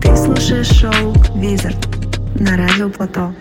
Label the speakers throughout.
Speaker 1: Ты слушаешь шоу «Визард» на радио «Плато».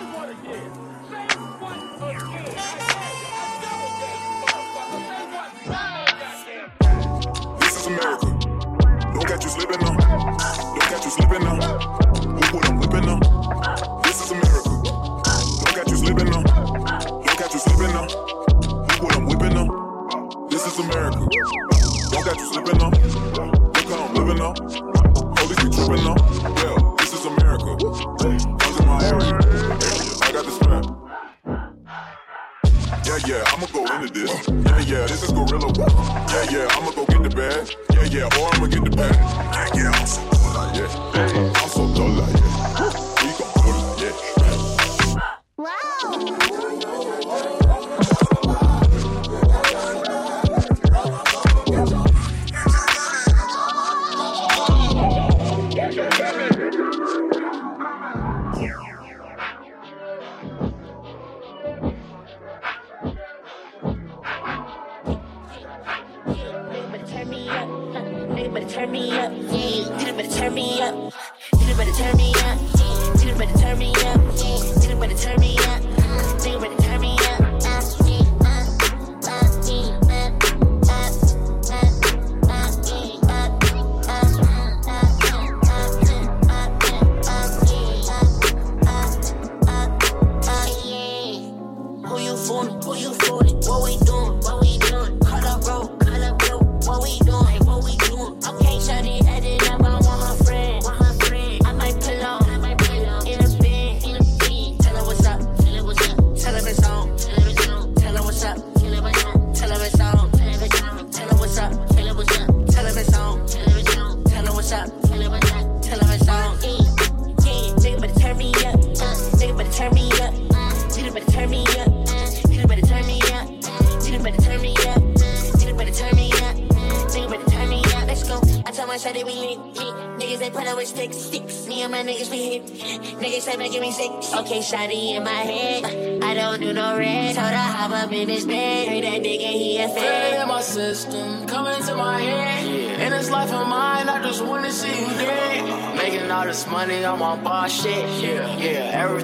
Speaker 2: you want to year.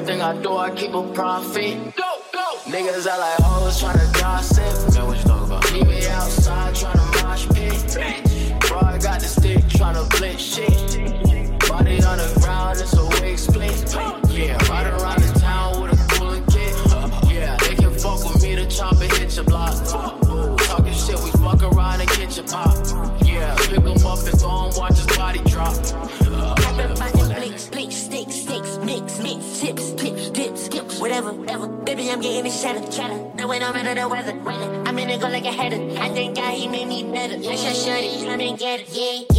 Speaker 2: Everything I do, I keep a profit. Go, go. Niggas, I
Speaker 3: like. I'm getting the shadow, shadow. No way, no matter the weather, weather. I'm in it, go like a header. I think God, he made me better. Make sure, shorty, come and get it, yeah.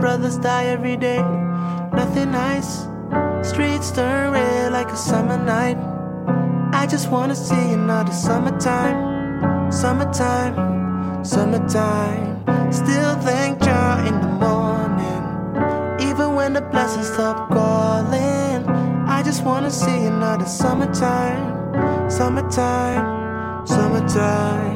Speaker 4: Brothers die every day. Nothing nice, streets turn red like a summer night. I just wanna see another summertime, summertime, summertime. Still thank God in the morning, even when the blessings stop calling. I just wanna see another summertime. Summertime, summertime.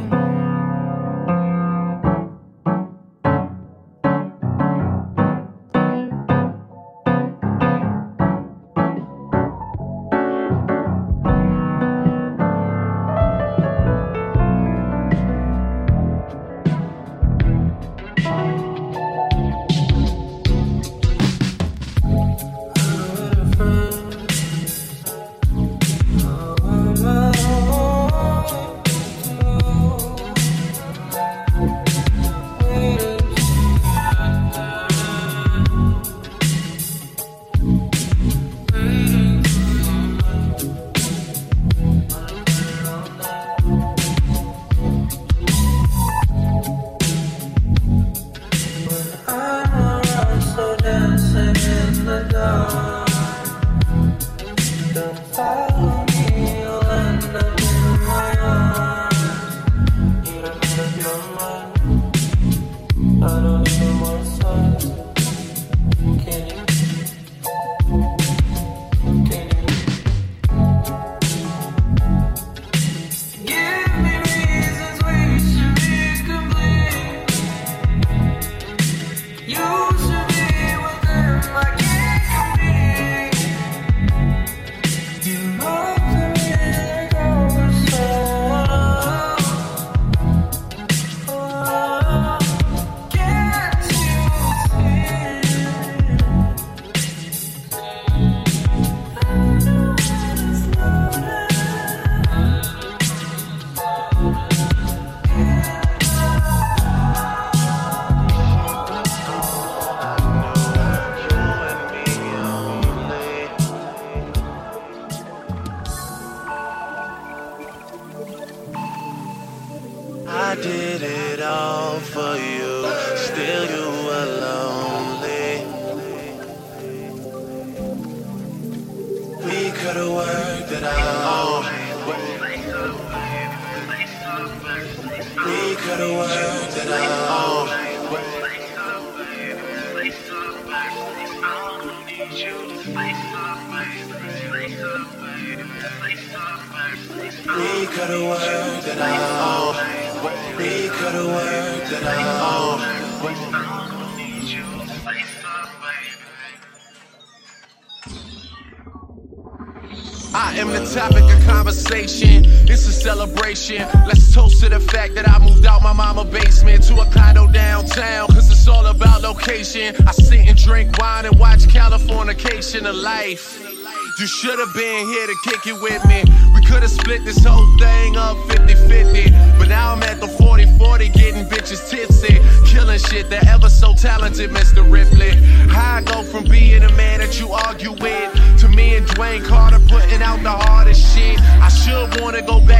Speaker 5: You should have been here to kick it with me. We could have split this whole thing up 50 50. But now I'm at the 40 40 getting bitches tipsy. Killing shit, the ever so talented Mr. Ripley. How I go from being a man that you argue with to me and Dwayne Carter putting out the hardest shit. I should wanna go back to the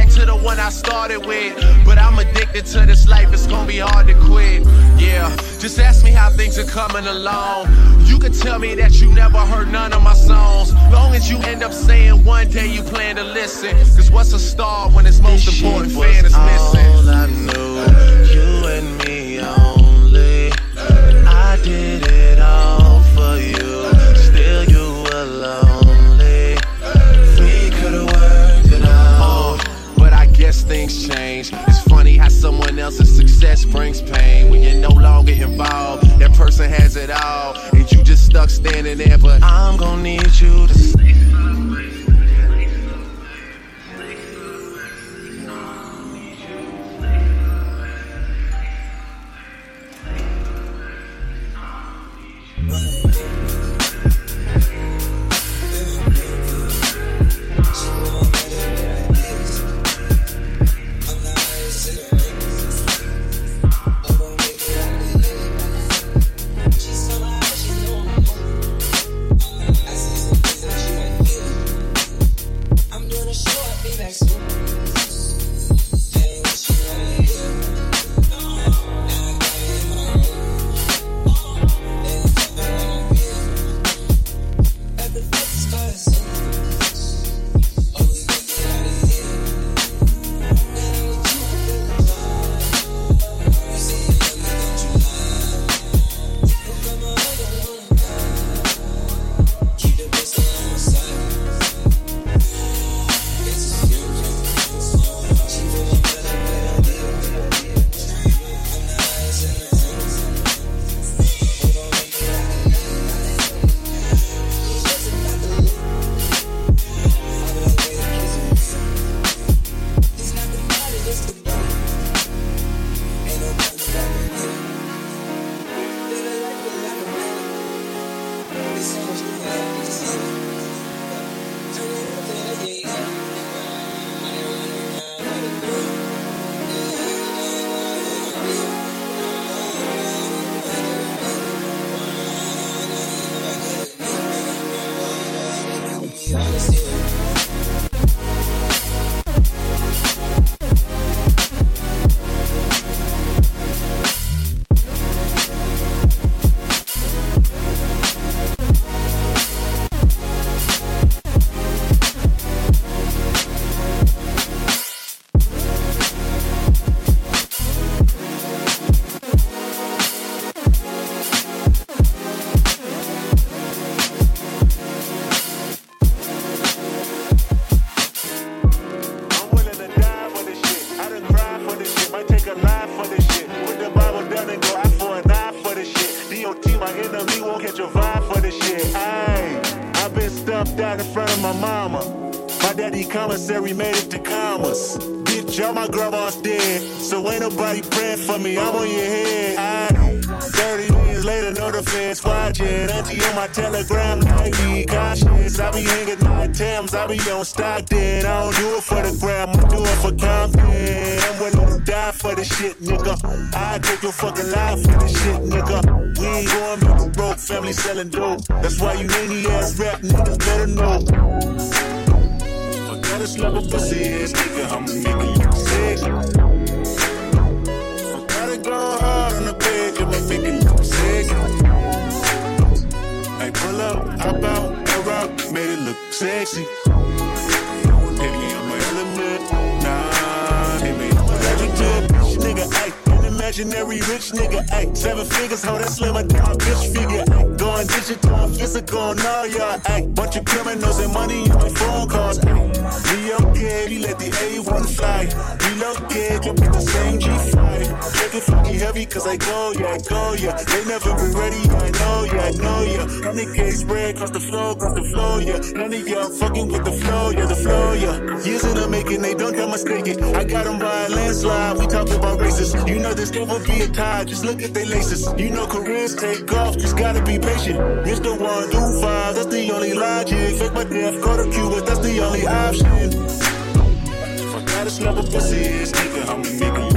Speaker 5: one I started with, but I'm addicted to this life, it's gonna be hard to quit. Yeah, just ask me how things are coming along. You can tell me that you never heard none of my songs. Long as you end up saying one day you plan to listen. Cause what's a star when its most
Speaker 4: This
Speaker 5: important
Speaker 4: shit was
Speaker 5: fan is missing?
Speaker 4: All I knew, you and me only. I did it all for you.
Speaker 5: Change. It's funny how someone else's success brings pain when you're no longer involved. That person has it all, and you just stuck standing there. But
Speaker 4: I'm gonna need you to stay.
Speaker 6: It to commas. Bitch, all my grandma's dead. So ain't nobody praying for me. I'm on your head. I 30 years later, know the feds watching. Auntie on my telegram, I be cautious. I be hanging my Thames, I be on Stockton. I don't do it for the gram, I do it for Compton. I'm willing to die for this shit, nigga. I take your fucking life for this shit, nigga. We ain't going back broke, family selling dope. That's why you any ass rap niggas better know. Got a pussy ass nigga, I'ma make you sick. Gotta go hard on the page, I'ma it look sick. Hey, pull up, hop out, air out, made it look sexy. Imaginary rich nigga. Ayy, seven figures, hold that slimmer down, bitch figure. Ayy, going digital, physical, nah, yeah. Ayy, bunch of criminals and money on phone calls. We okay, we let the A1 fly. We Relocate, jump in the same G5. Check it fucking heavy, cause I go, yeah, I go, yeah. They never been ready, I know, yeah, I know, yeah. Honey cake spread across the floor, across the floor, yeah. Honey, yeah, I'm fucking with the flow, yeah, the flow, yeah. Years in the making, they don't got mistaken. I got them by a landslide, we talk about races. You know this never be a tie, just look at their laces. You know careers take off, just gotta be patient. Mr. One, do five, that's the only logic. Fake my death, go to Cuba, that's the only option. If I gotta snap a pussy ass nigga,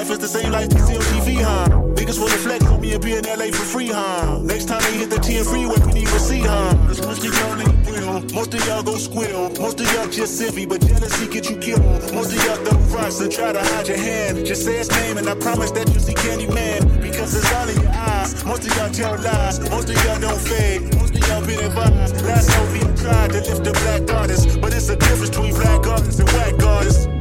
Speaker 6: life is the same life they see on TV, huh? Niggas wanna flex on me and be in LA for free, huh? Next time they hit the 10 freeway, we need to see, huh? Cause most of y'all ain't real. Most of y'all go squeal. Most of y'all just envy, but jealousy get you killed. Most of y'all throw rocks and try to hide your hand. Just say his name and I promise that you see Candyman. Because it's all in your eyes. Most of y'all tell lies. Most of y'all don't fade. Most of y'all been advised. Last hope he tried to lift the black artist. But it's a difference between black artists and white artists.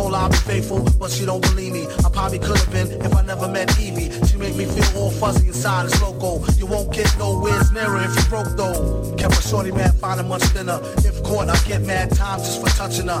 Speaker 7: Told her I'd be faithful, but she don't believe me. I probably could have been if I never met Evie. She make me feel all fuzzy inside, it's loco. You won't get nowhere nearer if you broke though. Kept a shorty mad, finding much thinner. If caught, I get mad time just for touching her.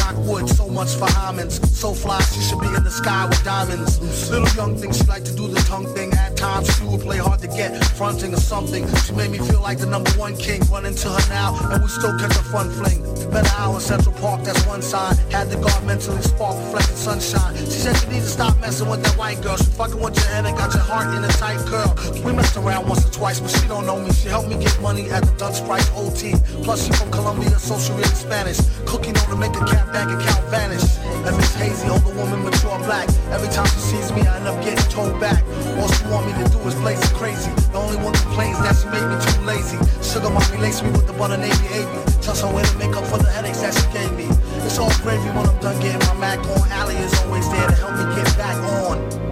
Speaker 7: Rockwood, so much for Hymens. So fly, she should be in the sky with diamonds. Little young thing, she like to do the tongue thing. At times, she would play hard to get, fronting or something. She made me feel like the number one king. Run into her now, and we still catch a fun fling. Better hour in Central Park, that's one sign. Had the guard mentally spark, reflecting sunshine. She said you need to stop messing with that white girl. She fucking with your head and got your heart in a tight curl. We messed around once or twice, but she don't know me. She helped me get money at the Dutch Price OT. Plus, she from Colombia, so she read Spanish. Cooking on to make the cat bank account vanish. And Miss Hazy, older woman, mature black. Every time she sees me, I end up getting told back. All she want me to do is play some crazy. The only one complains that she made me too lazy. Sugar mommy lace me with the butter navy avy. Just her way to make up for the headaches that she gave me. It's all gravy when I'm done getting my Mac on. Allie is always there to help me get back on.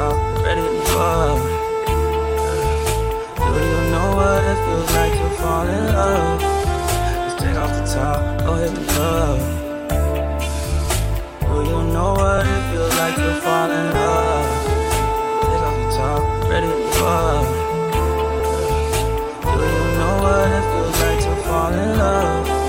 Speaker 8: up, ready to go. Do you know what it feels like to fall in love? Let's take off the top, go hit the club. Do you know what it feels like to fall in love? Take off the top, ready to go. Do you know what it feels like to fall in
Speaker 9: love?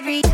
Speaker 10: every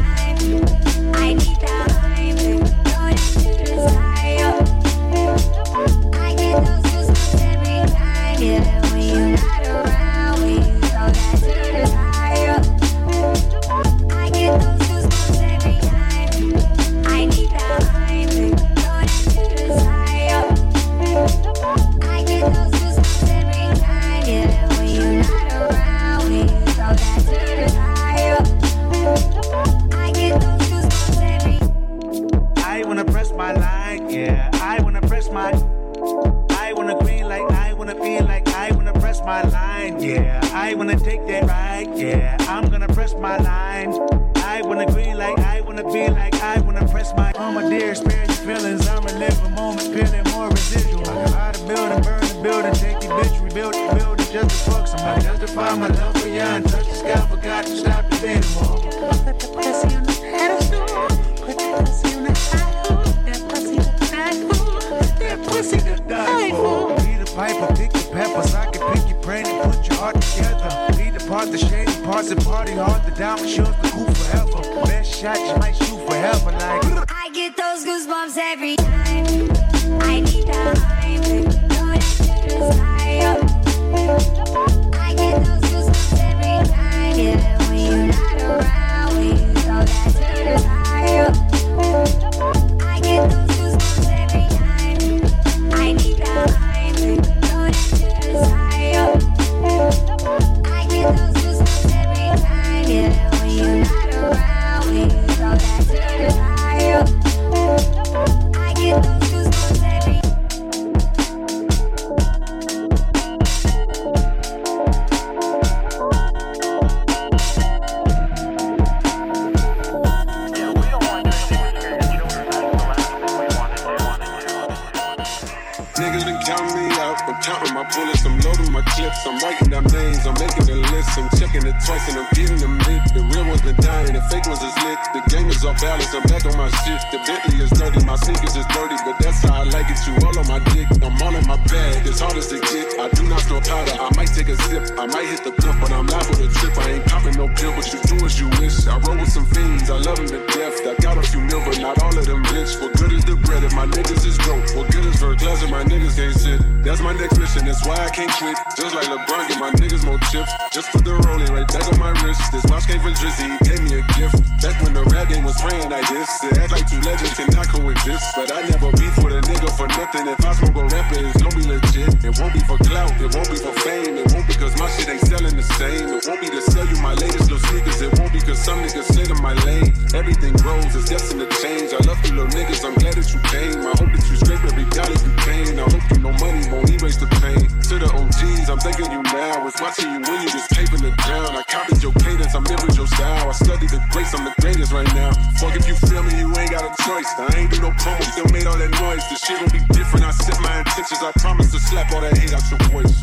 Speaker 11: some niggas sit in my lane. Everything grows. It's destined to change. I love you little niggas. I'm glad that you came. I hope that you scrape every dollar you pain. I hope you know money won't erase the pain. To the OGs, I'm thinking you now. Was watching you when you was taping it down. I copied your cadence. I mirrored your style. I studied the greats. I'm the greatest right now. Fuck if you feel me, you ain't got a choice. I ain't do no promo. Still made all that noise. The shit gon' be different. I set my intentions. I promise to slap all that hate out your voice.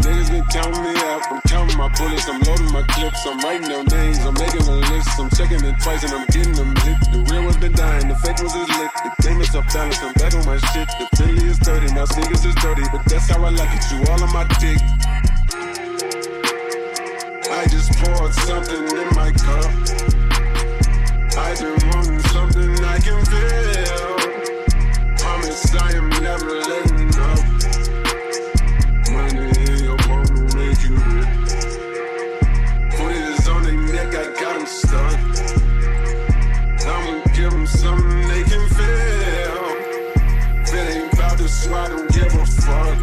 Speaker 11: Niggas been counting me out. I'm counting my bullets. I'm loading my clips. I'm writing down names. I'm making a list. I'm checking it twice and I'm getting them hit. The real ones been dying. The fake ones is lit. The game is off balance. I'm back on my shit. The Philly is dirty. My sneakers is dirty. But that's how I like it. You all on my dick. I just poured something in my cup. I've been wanting something I can feel. Promise I am never letting up. So I don't give a fuck.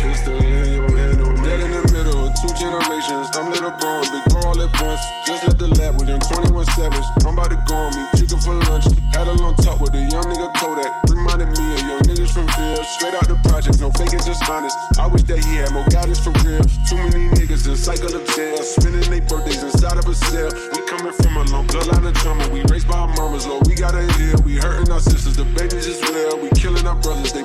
Speaker 11: Pistol in your hand, no dead in the middle two generations. I'm little bro, big bro all at once. Just left the lab within 21 savage. I'm about to go on me, chicken for lunch. Had a long talk with a young nigga Kodak. Reminded me of young niggas from Phil. Straight out the project, no faking, just honest. I wish that he had more guidance for real. Too many niggas in cycle of jail. Spending their birthdays inside of a cell. We coming from a long bloodline of trauma. We raised by our mamas, Lord, we gotta heal. We hurting our sisters, the babies as well. We our brothers, they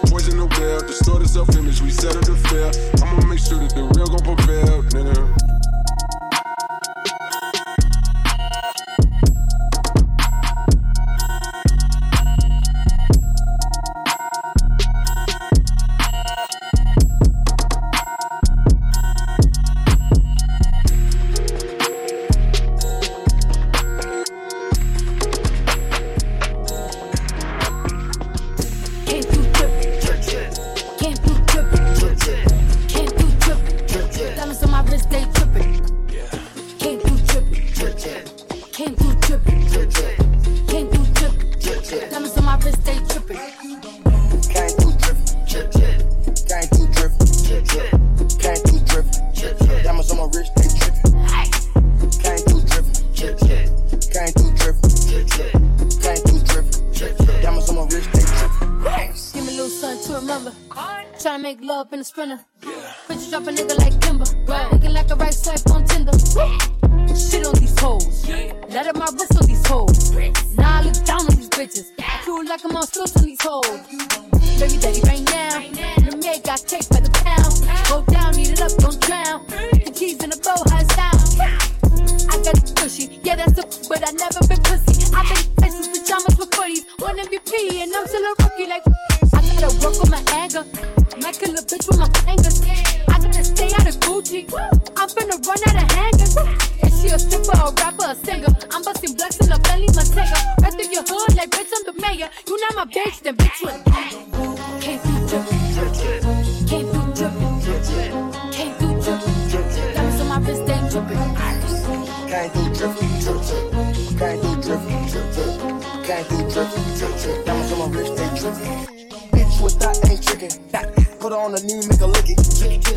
Speaker 12: finna run out of hangers. Is she a stripper, a rapper, a singer? I'm busting blacks in a belly, my singer. Right through your hood, like bitch I'm the mayor. You not my bitch, then bitch what? Came through drippin', came through drippin', came through drippin'. Diamonds on my wrist, they drippin'.
Speaker 13: Through drippin', drip, drip. Came through drippin', drip, drip. Came through drippin', drip, drip. Diamonds on my wrist, they drippin'. Bitch with that ain't trickin'. Put on the knee,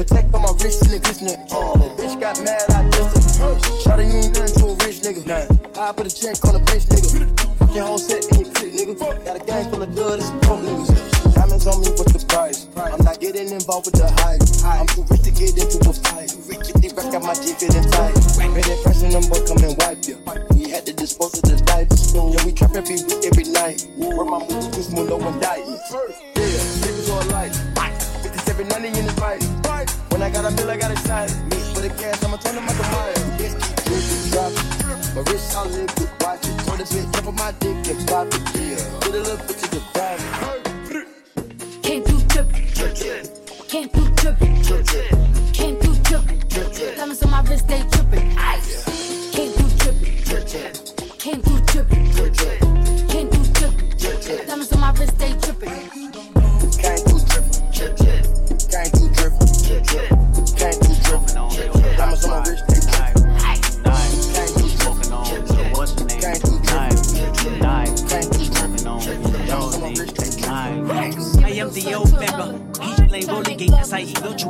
Speaker 13: Protect on my wrist, the bitch neck. Oh, bitch got mad, I just it. Shawty, you ain't nothing to a rich nigga. Nah. I put a check on a bitch nigga. Fuck your whole set in your clique, nigga. Got a gang full of good, it's broke niggas. Diamonds on me, what's the price? I'm not getting involved with the hype. I'm too rich to get into a fight. Rich, they back got my dick feeling tight. Made that pressure number come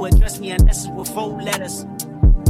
Speaker 14: address me unless it's with four letters.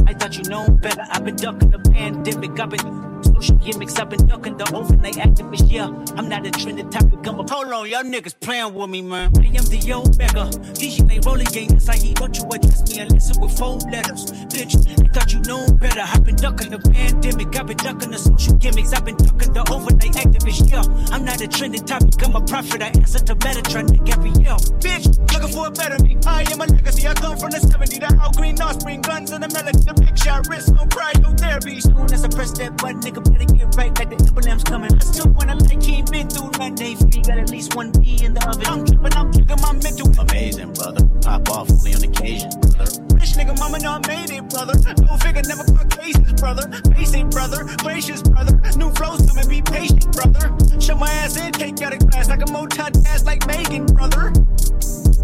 Speaker 14: I thought you know better. I've been ducking the pandemic. I've been social gimmicks. I've been ducking the overnight activist. Yeah, I'm not a trending topic. I'm a hold on, y'all niggas playing with me, man. I am the Omega. DJ play rolling game. That's how you don't you address me unless it's with four letters. Bitch, I thought you know better. I've been ducking the pandemic. I've been ducking the social gimmicks. I've been ducking the overnight activist. Yeah, I'm not a trending topic. I'm a prophet. I answer the better trend to Metatron every year. Bitch, looking for a better me. I am a legacy. I come from the 70s. The out green offspring guns and the melody. The big shot wrist, no cryotherapy. Soon as I press that button, nigga better get right like the emblem's coming. I still wanna like he ain't been through nothing. They free, got at least one B in the oven. I'm tripping, I'm kicking my mental.
Speaker 15: Amazing, brother. Pop off only on occasion, brother.
Speaker 14: Rich nigga, mama know I made it, brother. Go figure, never caught cases, brother. Basic, brother. Gracious, brother. New flows coming, be patient, brother. Show my ass in, take out a class like a multitask like Megan, brother.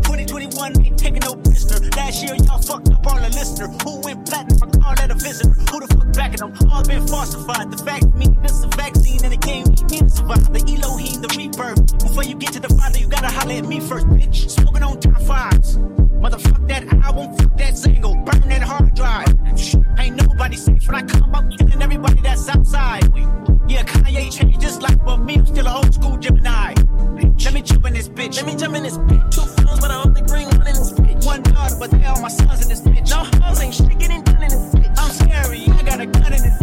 Speaker 14: 2021 ain't taking no prisoner. Last year y'all fucked up all the listener. Who went platinum? I call that a visitor. Who the fuck backing them? All been falsified. The fact me, this a vaccine and the game need me to survive. The Elohim, the rebirth. Before you get to the father, you gotta holler at me first, bitch. Smoking on top fives. Motherfuck that album, fuck that single. Burn that hard drive. Ain't nobody safe when I come up killing everybody that's outside. Yeah, Kanye changed his life, but me, I'm still an old school Gemini. Let me jump in this bitch. Let me jump in this bitch. Two phones, but I only bring one in this bitch. One daughter, but they all my sons in this bitch. No hoes ain't shit getting done in this bitch. I'm scary, I got a gun in this